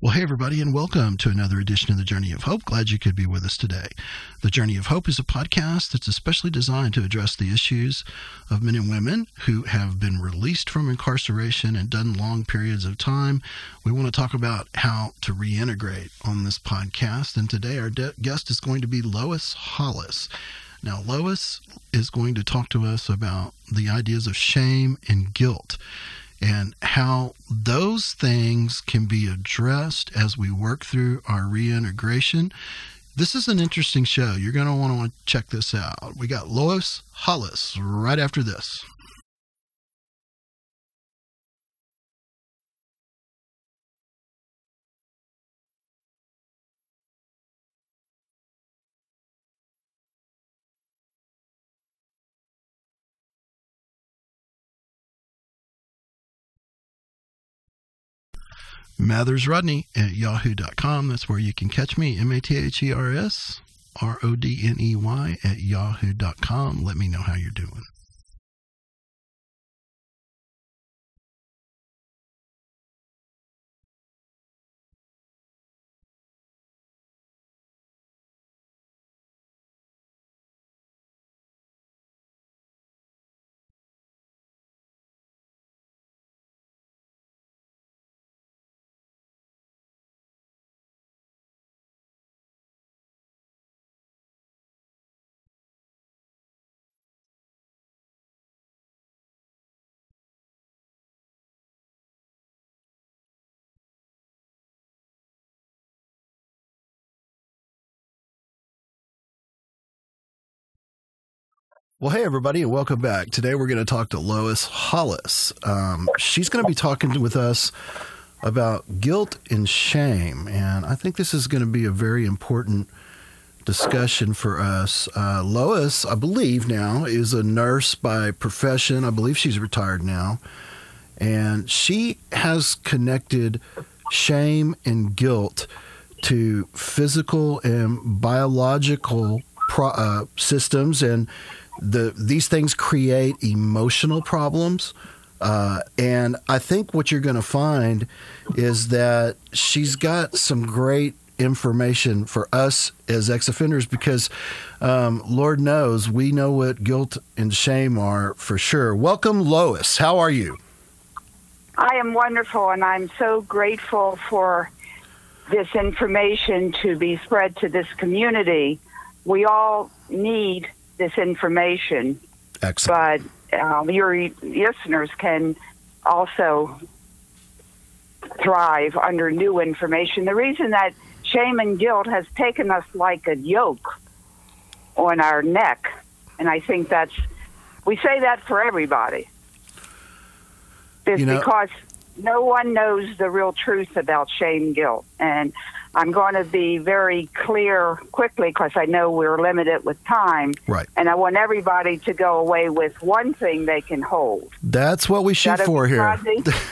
Well, hey, everybody, and welcome to another edition of The Journey of Hope. Glad you could be with us today. The Journey of Hope is a podcast that's especially designed to address the issues of men and women who have been released from incarceration and done long periods of time. We want to talk about how to reintegrate on this podcast. And today, our de- guest is going to be Lois Hollis. Now, Lois is going to talk to us about the ideas of shame and guilt and how those things can be addressed as we work through our reintegration. This is an interesting show. You're going to want to check this out. We got Lois Hollis right after this. Mathers Rodney at yahoo.com. That's where you can catch me. M A T H E R S R O D N E Y at yahoo.com. Let me know how you're doing. Well, hey, everybody, and welcome back. Today we're going to talk to Lois Hollis. Um, she's going to be talking with us about guilt and shame. And I think this is going to be a very important discussion for us. Uh, Lois, I believe now, is a nurse by profession. I believe she's retired now. And she has connected shame and guilt to physical and biological pro- uh, systems and the these things create emotional problems. Uh, and I think what you're going to find is that she's got some great information for us as ex offenders because um, Lord knows we know what guilt and shame are for sure. Welcome, Lois. How are you? I am wonderful, and I'm so grateful for this information to be spread to this community. We all need this information. Excellent. But um, your listeners can also thrive under new information. The reason that shame and guilt has taken us like a yoke on our neck, and I think that's, we say that for everybody, is You know- because no one knows the real truth about shame and guilt. And I'm going to be very clear quickly because I know we're limited with time. Right. And I want everybody to go away with one thing they can hold. That's what we shoot for here.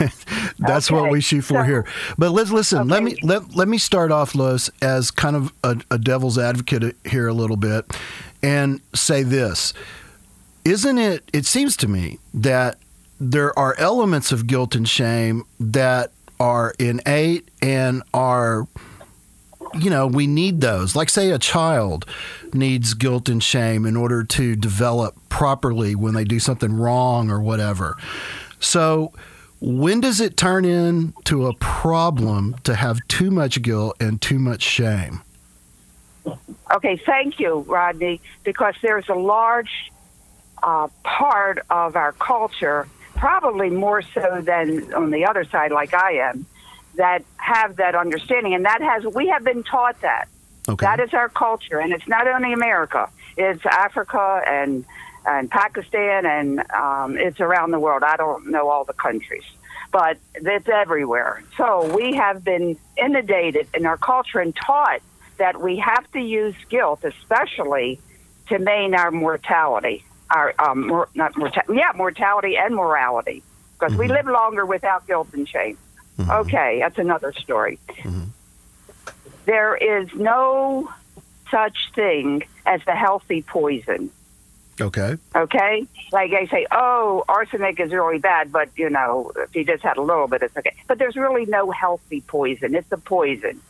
That's what we shoot for so- here. But let's listen. Let me let let me start off, Lois, as kind of a, a devil's advocate here a little bit, and say this: Isn't it? It seems to me that there are elements of guilt and shame that are innate and are you know, we need those. Like, say, a child needs guilt and shame in order to develop properly when they do something wrong or whatever. So, when does it turn into a problem to have too much guilt and too much shame? Okay, thank you, Rodney, because there's a large uh, part of our culture, probably more so than on the other side, like I am, that have that understanding, and that has we have been taught that. Okay. That is our culture, and it's not only America; it's Africa and and Pakistan, and um, it's around the world. I don't know all the countries, but it's everywhere. So we have been inundated in our culture and taught that we have to use guilt, especially to main our mortality, our um, mor- not morta- yeah, mortality and morality, because we live longer without guilt and shame. Mm-hmm. Okay, that's another story. Mm-hmm. There is no such thing as the healthy poison. Okay. Okay? Like they say, oh, arsenic is really bad, but, you know, if you just had a little bit, it's okay. But there's really no healthy poison. It's a poison.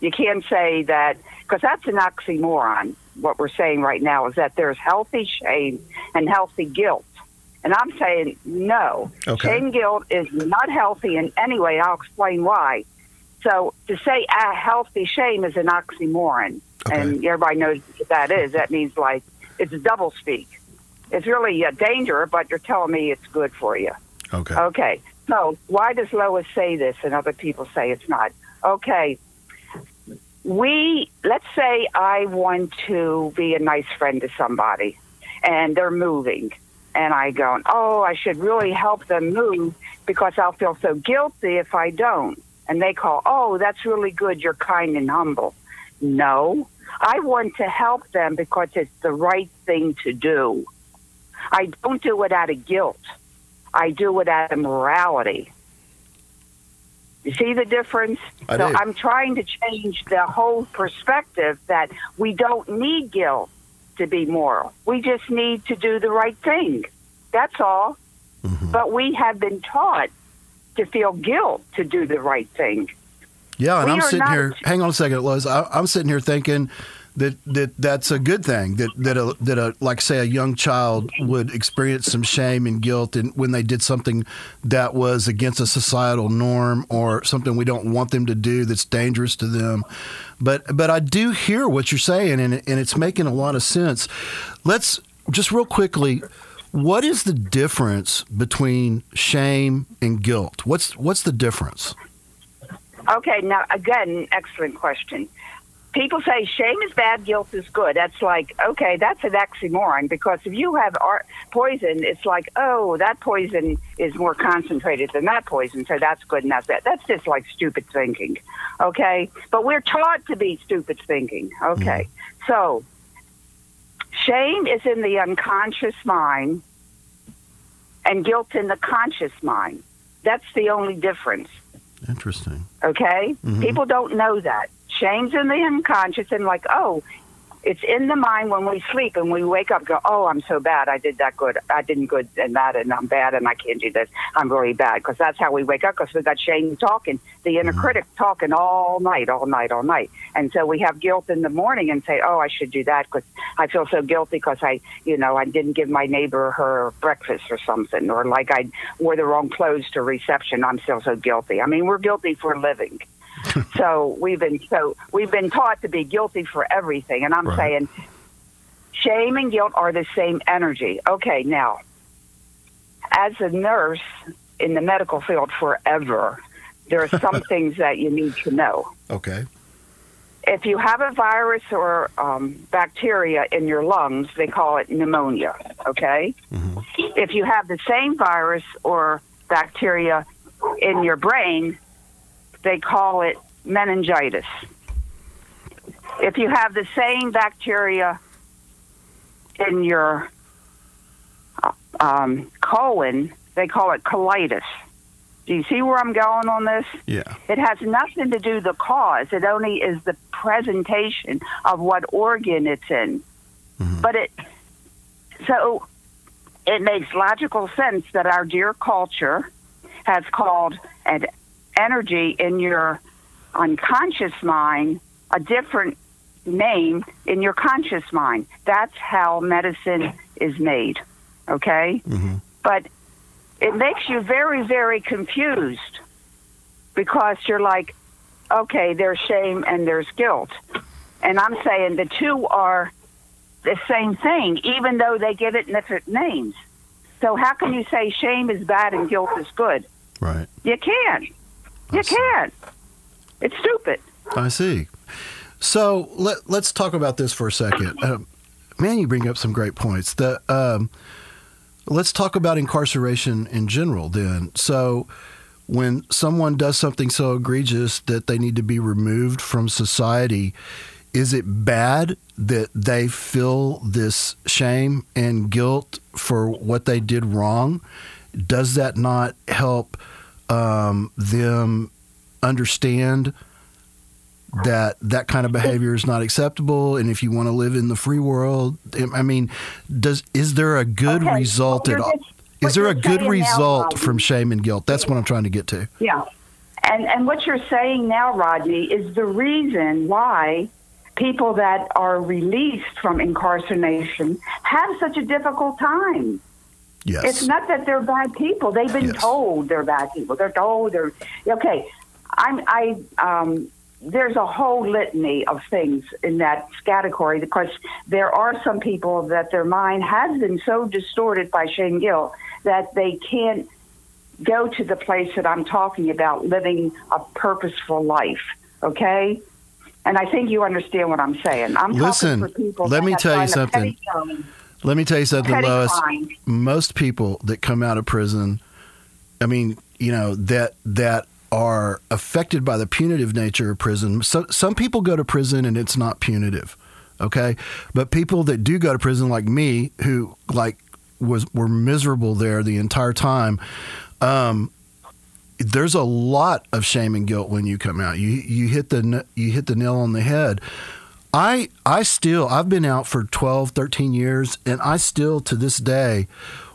You can't say that, because that's an oxymoron. What we're saying right now is that there's healthy shame and healthy guilt. And I'm saying no. Okay. Shame guilt is not healthy in any way. I'll explain why. So to say a healthy shame is an oxymoron, Okay. and everybody knows what that is. That means like it's double speak. It's really a danger, but you're telling me it's good for you. Okay. Okay. So why does Lois say this and other people say it's not? Okay. We, let's say I want to be a nice friend to somebody and they're moving. And I go, oh, I should really help them move because I'll feel so guilty if I don't. And they call, oh, that's really good. You're kind and humble. No, I want to help them because it's the right thing to do. I don't do it out of guilt. I do it out of morality. You see the difference? I so do. I'm trying to change the whole perspective that we don't need guilt to be moral. We just need to do the right thing. That's all. Mhm. But we have been taught to feel guilt to do the right thing. Yeah, and We I'm sitting not- here. Hang on a second, Lois. I, I'm sitting here thinking that that that's a good thing. That that a, that a like say a young child would experience some shame and guilt, and when they did something that was against a societal norm or something we don't want them to do that's dangerous to them. But but I do hear what you're saying, and and it's making a lot of sense. Let's just real quickly. What is the difference between shame and guilt? What's what's the difference? Okay, now again, excellent question. People say shame is bad, guilt is good. That's like, okay, that's an oxymoron because if you have ar- poison, it's like, oh, that poison is more concentrated than that poison, so that's good and that's bad. That's just like stupid thinking, okay? But we're taught to be stupid thinking, okay? So, shame is in the unconscious mind and guilt in the conscious mind. That's the only difference. Interesting. Okay? Mhm. People don't know that. Shame's in the unconscious and like, oh, it's in the mind when we sleep and we wake up go, oh, I'm so bad. I did that good. I didn't good and that and I'm bad and I can't do this. I'm really bad because that's how we wake up because we got shame talking, the inner mm-hmm. critic talking all night, all night, all night. And so we have guilt in the morning and say, oh, I should do that because I feel so guilty because I, you know, I didn't give my neighbor her breakfast or something or like I wore the wrong clothes to reception. I'm still so guilty. I mean, we're guilty for a living so we've been so we've been taught to be guilty for everything and i'm Right. saying shame and guilt are the same energy okay now as a nurse in the medical field forever there are some things that you need to know Okay. if you have a virus or um, bacteria in your lungs they call it pneumonia okay Mhm. if you have the same virus or bacteria in your brain, they call it meningitis. If you have the same bacteria in your uh, um, colon, they call it colitis. Do you see where I'm going on this? Yeah. It has nothing to do the cause. It only is the presentation of what organ it's in. Mhm. But it so it makes logical sense that our dear culture has called an energy in your unconscious mind a different name in your conscious mind. That's how medicine is made. Okay? Mhm. But it makes you very, very confused because you're like, okay, there's shame and there's guilt. And I'm saying the two are the same thing, even though they give it different names. So how can you say shame is bad and guilt is good? Right. You can't. You can't. It's stupid. I see. So let let's talk about this for a second. Um, man, you bring up some great points. The um, let's talk about incarceration in general. Then, so when someone does something so egregious that they need to be removed from society, is it bad that they feel this shame and guilt for what they did wrong? Does that not help um, them understand that that kind of behavior is not acceptable, and if you want to live in the free world, I mean, does is there a good Okay, result at all? Is there a good saying now, result from shame and guilt? That's what I'm trying to get to. Yeah. And and what you're saying now, Rodney, is the reason why people that are released from incarceration have such a difficult time. Yes. It's not that they're bad people. They've been Yes. told they're bad people. They're told they're okay. I'm I um there's a whole litany of things in that category because there are some people that their mind has been so distorted by shame guilt that they can't go to the place that I'm talking about, living a purposeful life. Okay? And I think you understand what I'm saying. I'm Listen, talking for people let that me have tell you something. Let me tell you something, Lois. Most people that come out of prison, I mean, you know, that that are affected by the punitive nature of prison. So, some people go to prison and it's not punitive, okay? But people that do go to prison, like me, who like was were miserable there the entire time. Um, there's a lot of shame and guilt when you come out. You you hit the you hit the nail on the head. I I still I've been out for 12, 13 years and I still to this day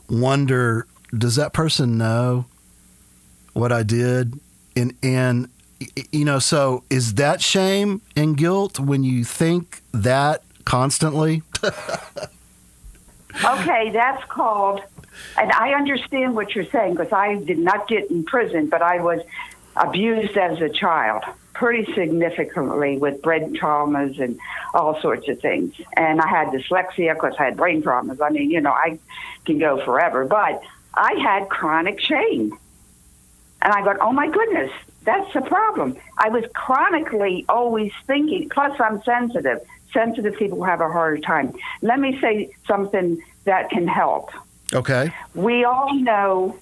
wonder does that person know what I did? And and you know, so is that shame and guilt when you think that constantly? Okay, that's called, and I understand what you're saying because I did not get in prison, but I was abused as a child pretty significantly with brain traumas and all sorts of things. And I had dyslexia because I had brain traumas. I mean, you know, I can go forever, but I had chronic shame. And I go, oh my goodness, that's the problem. I was chronically always thinking, plus I'm sensitive. Sensitive people have a harder time. Let me say something that can help. Okay. We all know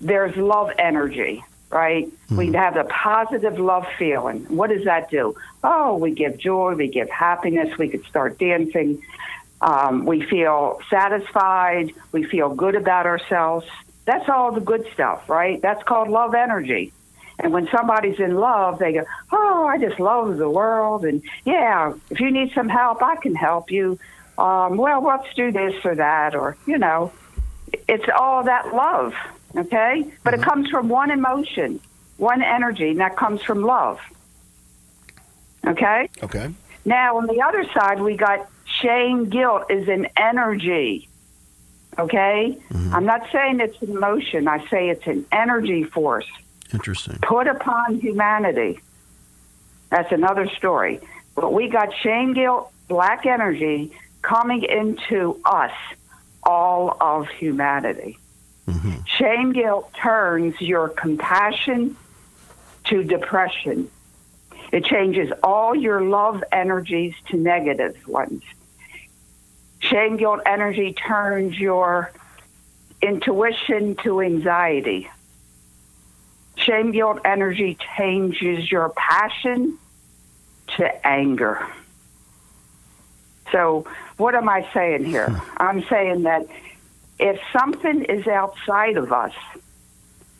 there's love energy, right? We have the positive love feeling. What does that do? Oh, we give joy, we give happiness, we could start dancing. Um, we feel satisfied, we feel good about ourselves. That's all the good stuff, right? That's called love energy. And when somebody's in love, they go, Oh, I just love the world. And yeah, if you need some help, I can help you. Um, well, let's do this or that, or, you know, it's all that love, okay? But it mm-hmm. comes from one emotion, one energy, and that comes from love. Okay? Okay. Now, on the other side, we got shame, guilt is an energy. Okay? Mm-hmm. I'm not saying it's an emotion, I say it's an energy force Interesting. put upon humanity. That's another story. But we got shame, guilt, black energy coming into us, all of humanity. Mm-hmm. Shame, guilt turns your compassion to depression. It changes all your love energies to negative ones. Shame, guilt energy turns your intuition to anxiety. Shame, guilt energy changes your passion to anger. So, what am I saying here? Hmm. I'm saying that if something is outside of us,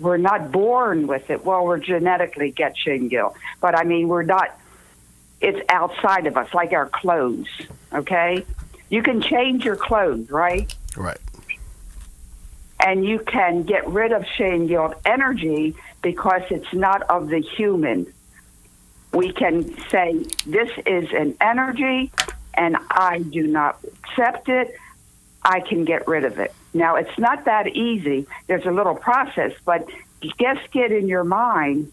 we're not born with it. Well, we're genetically get shame guilt, but I mean, we're not. It's outside of us, like our clothes. Okay, you can change your clothes, right? Right. and you can get rid of shame guilt energy because it's not of the human. We can say, This is an energy, and I do not accept it. I can get rid of it. Now, it's not that easy. There's a little process, but just get in your mind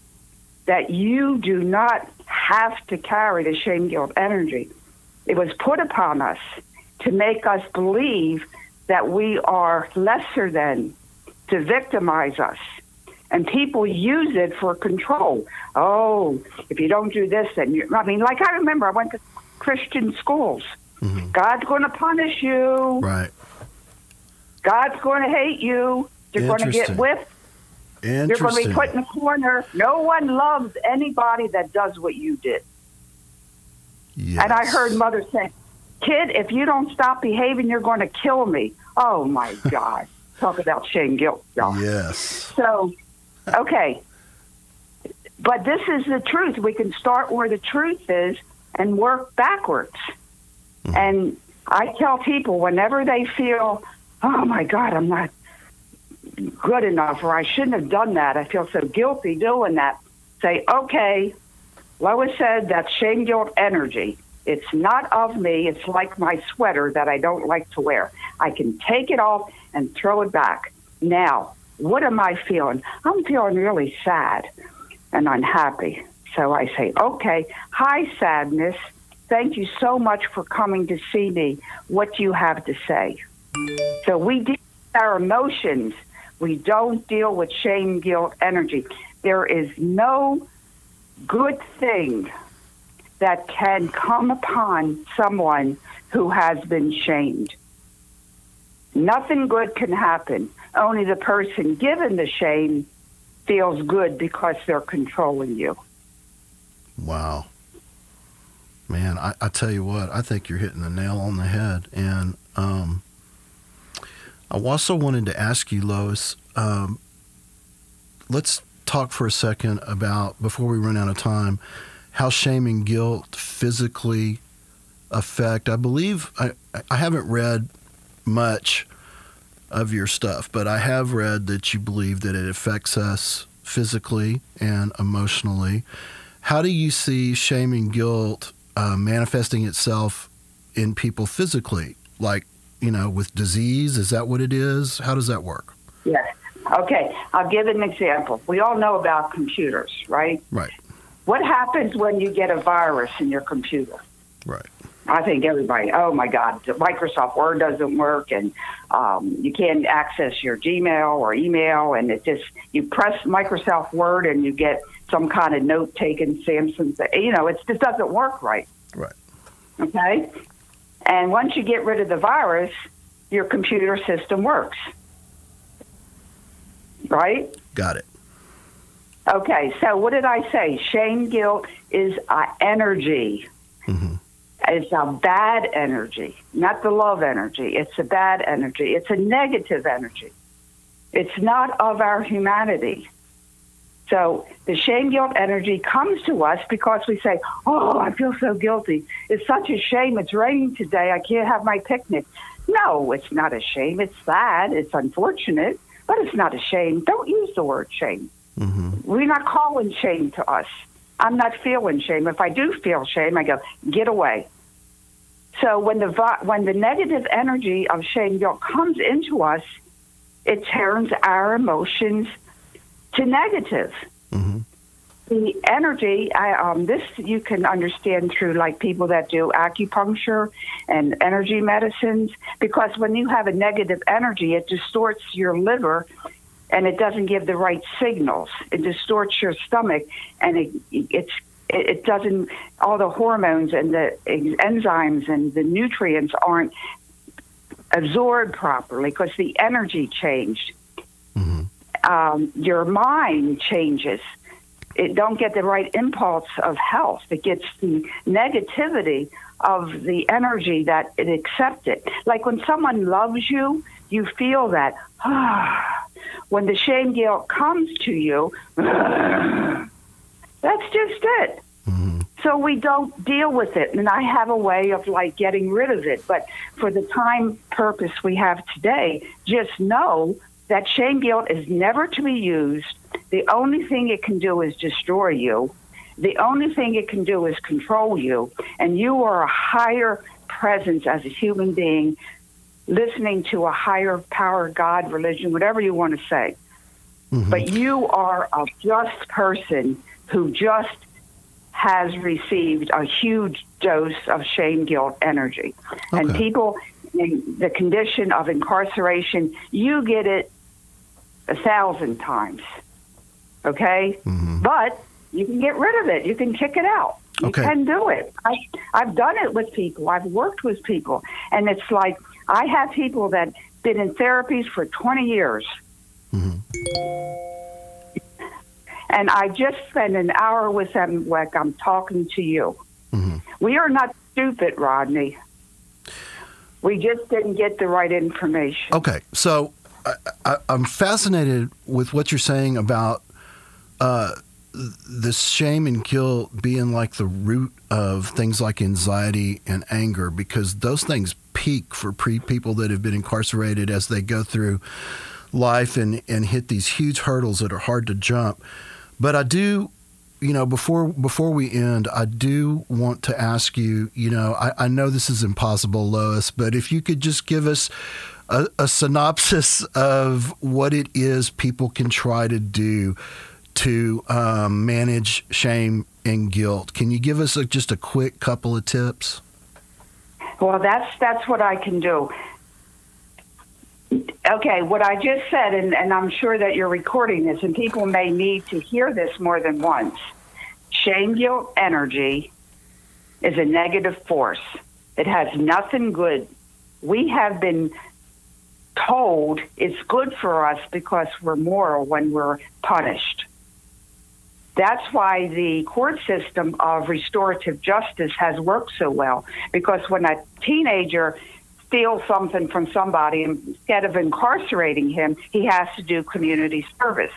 that you do not have to carry the shame guilt energy. It was put upon us to make us believe that we are lesser than, to victimize us. And people use it for control. Oh, if you don't do this, then you. I mean, like I remember, I went to Christian schools. Mm-hmm. God's going to punish you. Right. God's going to hate you. You're going to get whipped. You're going to be put in a corner. No one loves anybody that does what you did. Yes. And I heard mother say, "Kid, if you don't stop behaving, you're going to kill me." Oh my God! Talk about shame, guilt, y'all. Yes. So, okay, But this is the truth. We can start where the truth is and work backwards. Mm-hmm. And I tell people whenever they feel, oh my God, I'm not good enough, or I shouldn't have done that, I feel so guilty doing that, say, okay, Lois said that's shame guilt energy. It's not of me. It's like my sweater that I don't like to wear. I can take it off and throw it back. Now, what am I feeling? I'm feeling really sad and unhappy. So I say, okay, hi, sadness. Thank you so much for coming to see me. What do you have to say? So we deal with our emotions. We don't deal with shame, guilt, energy. There is no good thing that can come upon someone who has been shamed. Nothing good can happen. Only the person given the shame feels good because they're controlling you. Wow. Man, I, I tell you what, I think you're hitting the nail on the head. And um, I also wanted to ask you, Lois, um, let's talk for a second about, before we run out of time, how shame and guilt physically affect. I believe, I, I haven't read much of your stuff, but I have read that you believe that it affects us physically and emotionally. How do you see shame and guilt uh, manifesting itself in people physically? Like, you know, with disease? Is that what it is? How does that work? Yes. Okay. I'll give an example. We all know about computers, right? Right. What happens when you get a virus in your computer? Right. I think everybody, oh my God, Microsoft Word doesn't work and um, you can't access your Gmail or email. And it just, you press Microsoft Word and you get some kind of note taken, Samson, you know, it just doesn't work right. Right. Okay. And once you get rid of the virus, your computer system works. Right? Got it. Okay, so what did I say? Shame, guilt is uh, energy. Mm-hmm. It's a bad energy, not the love energy. It's a bad energy. It's a negative energy. It's not of our humanity. So the shame guilt energy comes to us because we say, Oh, I feel so guilty. It's such a shame. It's raining today. I can't have my picnic. No, it's not a shame. It's sad. It's unfortunate, but it's not a shame. Don't use the word shame. Mm-hmm. We're not calling shame to us. I'm not feeling shame. If I do feel shame, I go, get away. So when the when the negative energy of shame guilt comes into us, it turns our emotions to negative. Mm-hmm. The energy, I, um, this you can understand through like people that do acupuncture and energy medicines, because when you have a negative energy, it distorts your liver and it doesn't give the right signals. It distorts your stomach, and it it's it doesn't all the hormones and the enzymes and the nutrients aren't absorbed properly because the energy changed. Mm-hmm. Um, your mind changes. It don't get the right impulse of health. It gets the negativity of the energy that it accepted. Like when someone loves you, you feel that. When the shame guilt comes to you, that's just it. Mm-hmm. So we don't deal with it. And I have a way of like getting rid of it. But for the time purpose we have today, just know that shame guilt is never to be used. The only thing it can do is destroy you. The only thing it can do is control you. And you are a higher presence as a human being listening to a higher power, God, religion, whatever you want to say. Mm-hmm. But you are a just person who just has received a huge dose of shame, guilt, energy. Okay. And people in the condition of incarceration, you get it a thousand times. Okay? Mm-hmm. But you can get rid of it. You can kick it out. You okay. can do it. I, I've done it with people. I've worked with people. And it's like I have people that been in therapies for 20 years. Mm-hmm. And I just spent an hour with them like I'm talking to you. Mm-hmm. We are not stupid, Rodney. We just didn't get the right information. Okay, so I, am fascinated with what you're saying about uh, this shame and guilt being like the root of things like anxiety and anger because those things peak for pre- people that have been incarcerated as they go through life and, and hit these huge hurdles that are hard to jump. But I do, you know, before before we end, I do want to ask you, you know, I, I know this is impossible, Lois, but if you could just give us a, a synopsis of what it is people can try to do to um, manage shame and guilt. Can you give us a, just a quick couple of tips? Well, that's that's what I can do. Okay, what I just said, and, and I'm sure that you're recording this, and people may need to hear this more than once. Shame guilt energy is a negative force. It has nothing good. We have been told it's good for us because we're moral when we're punished. That's why the court system of restorative justice has worked so well. Because when a teenager steals something from somebody, instead of incarcerating him, he has to do community service.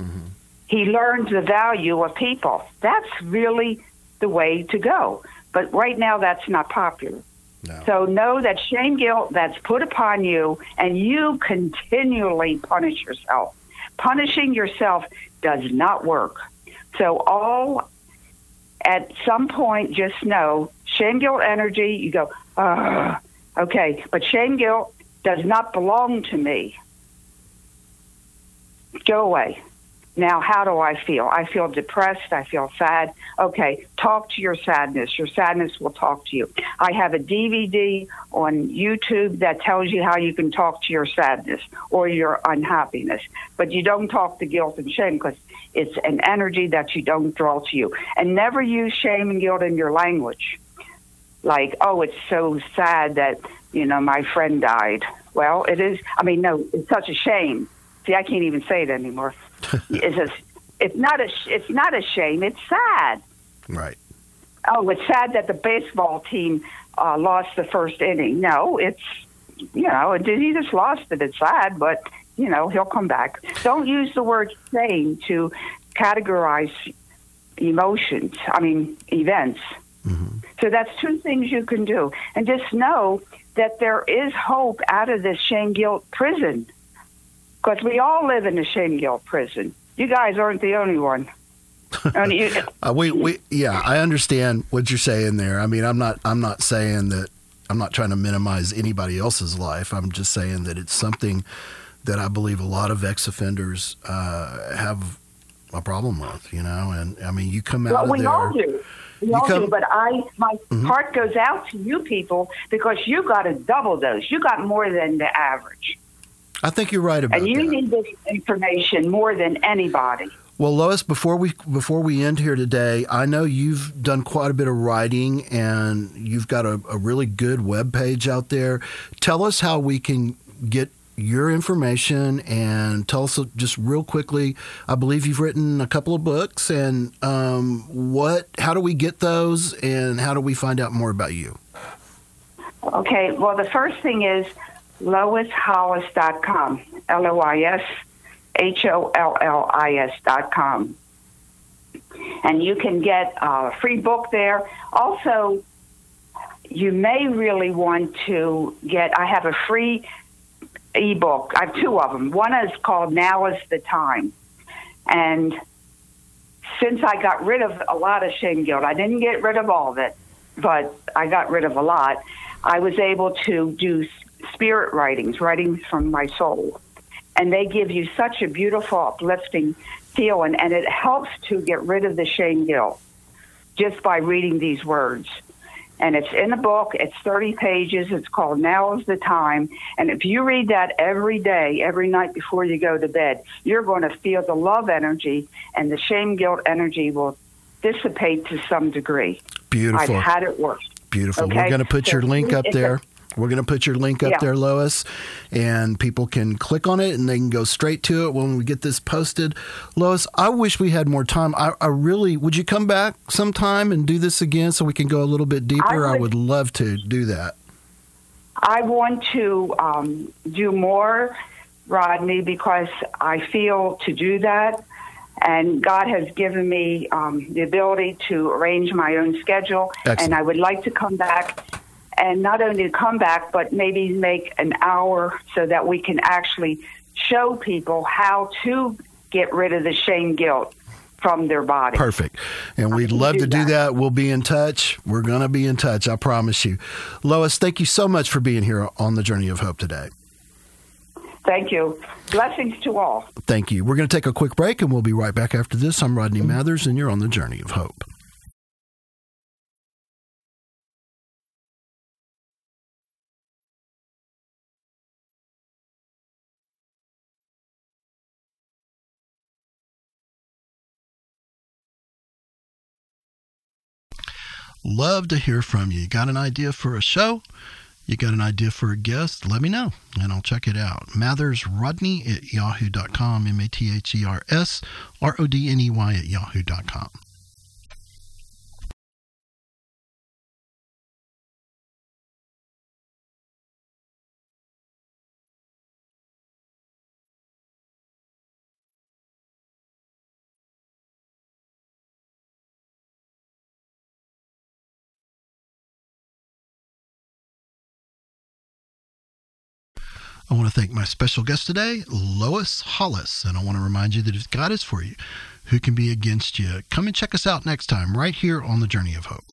Mm-hmm. He learns the value of people. That's really the way to go. But right now, that's not popular. No. So know that shame guilt that's put upon you, and you continually punish yourself. Punishing yourself does not work. So all at some point, just know shame guilt energy. You go. Okay, but shame guilt does not belong to me. Go away. Now, how do I feel? I feel depressed. I feel sad. Okay, talk to your sadness. Your sadness will talk to you. I have a DVD on YouTube that tells you how you can talk to your sadness or your unhappiness, but you don't talk to guilt and shame because it's an energy that you don't draw to you. And never use shame and guilt in your language. Like, oh, it's so sad that, you know, my friend died. Well, it is, I mean, no, it's such a shame. See, I can't even say it anymore. it's, a, it's, not a, it's not a shame, it's sad. Right. Oh, it's sad that the baseball team uh, lost the first inning. No, it's, you know, he just lost it. It's sad, but you know, he'll come back. Don't use the word shame to categorize emotions, I mean, events. Mm-hmm. So that's two things you can do. And just know that there is hope out of this shame guilt prison. Because we all live in a shame guilt prison. You guys aren't the only one. uh, we, we, yeah, I understand what you're saying there. I mean, I'm not, I'm not saying that, I'm not trying to minimize anybody else's life. I'm just saying that it's something that I believe a lot of ex offenders uh, have a problem with, you know. And I mean, you come out well, of we there. All do. Come, but I, my mm-hmm. heart goes out to you people because you got a double dose. You got more than the average. I think you're right about that. And you that. need this information more than anybody. Well, Lois, before we before we end here today, I know you've done quite a bit of writing and you've got a, a really good web page out there. Tell us how we can get your information and tell us just real quickly. I believe you've written a couple of books, and um, what? How do we get those, and how do we find out more about you? Okay. Well, the first thing is loishollis.com. L O I S H O L L I S dot com. And you can get a free book there. Also, you may really want to get, I have a free ebook. I have two of them. One is called Now is the Time. And since I got rid of a lot of shame guilt, I didn't get rid of all of it, but I got rid of a lot. I was able to do spirit writings, writings from my soul. And they give you such a beautiful, uplifting feeling, and it helps to get rid of the shame guilt just by reading these words and it's in a book. It's 30 pages. It's called Now is the Time. And if you read that every day, every night before you go to bed, you're going to feel the love energy and the shame guilt energy will dissipate to some degree. Beautiful. I've had it work. Beautiful. Okay? We're going to put so your link up there. A, we're going to put your link up yeah. there, Lois, and people can click on it and they can go straight to it when we get this posted. Lois, I wish we had more time. I, I really would you come back sometime and do this again so we can go a little bit deeper? I would, I would love to do that. I want to um, do more, Rodney, because I feel to do that and God has given me um, the ability to arrange my own schedule. Excellent. And I would like to come back, and not only come back, but maybe make an hour so that we can actually show people how to get rid of the shame guilt from their body. Perfect. And we'd love do to do that. that. We'll be in touch. We're going to be in touch. I promise you. Lois, thank you so much for being here on the Journey of Hope today. Thank you. Blessings to all. Thank you. We're going to take a quick break and we'll be right back after this. I'm Rodney mm-hmm. Mathers, and you're on the Journey of Hope. Love to hear from you. You got an idea for a show? You got an idea for a guest? Let me know and I'll check it out. Mathers Rodney at yahoo.com, M A T H E R S R O D N E Y at yahoo.com. I want to thank my special guest today, Lois Hollis. And I want to remind you that if God is for you, who can be against you? Come and check us out next time, right here on the Journey of Hope.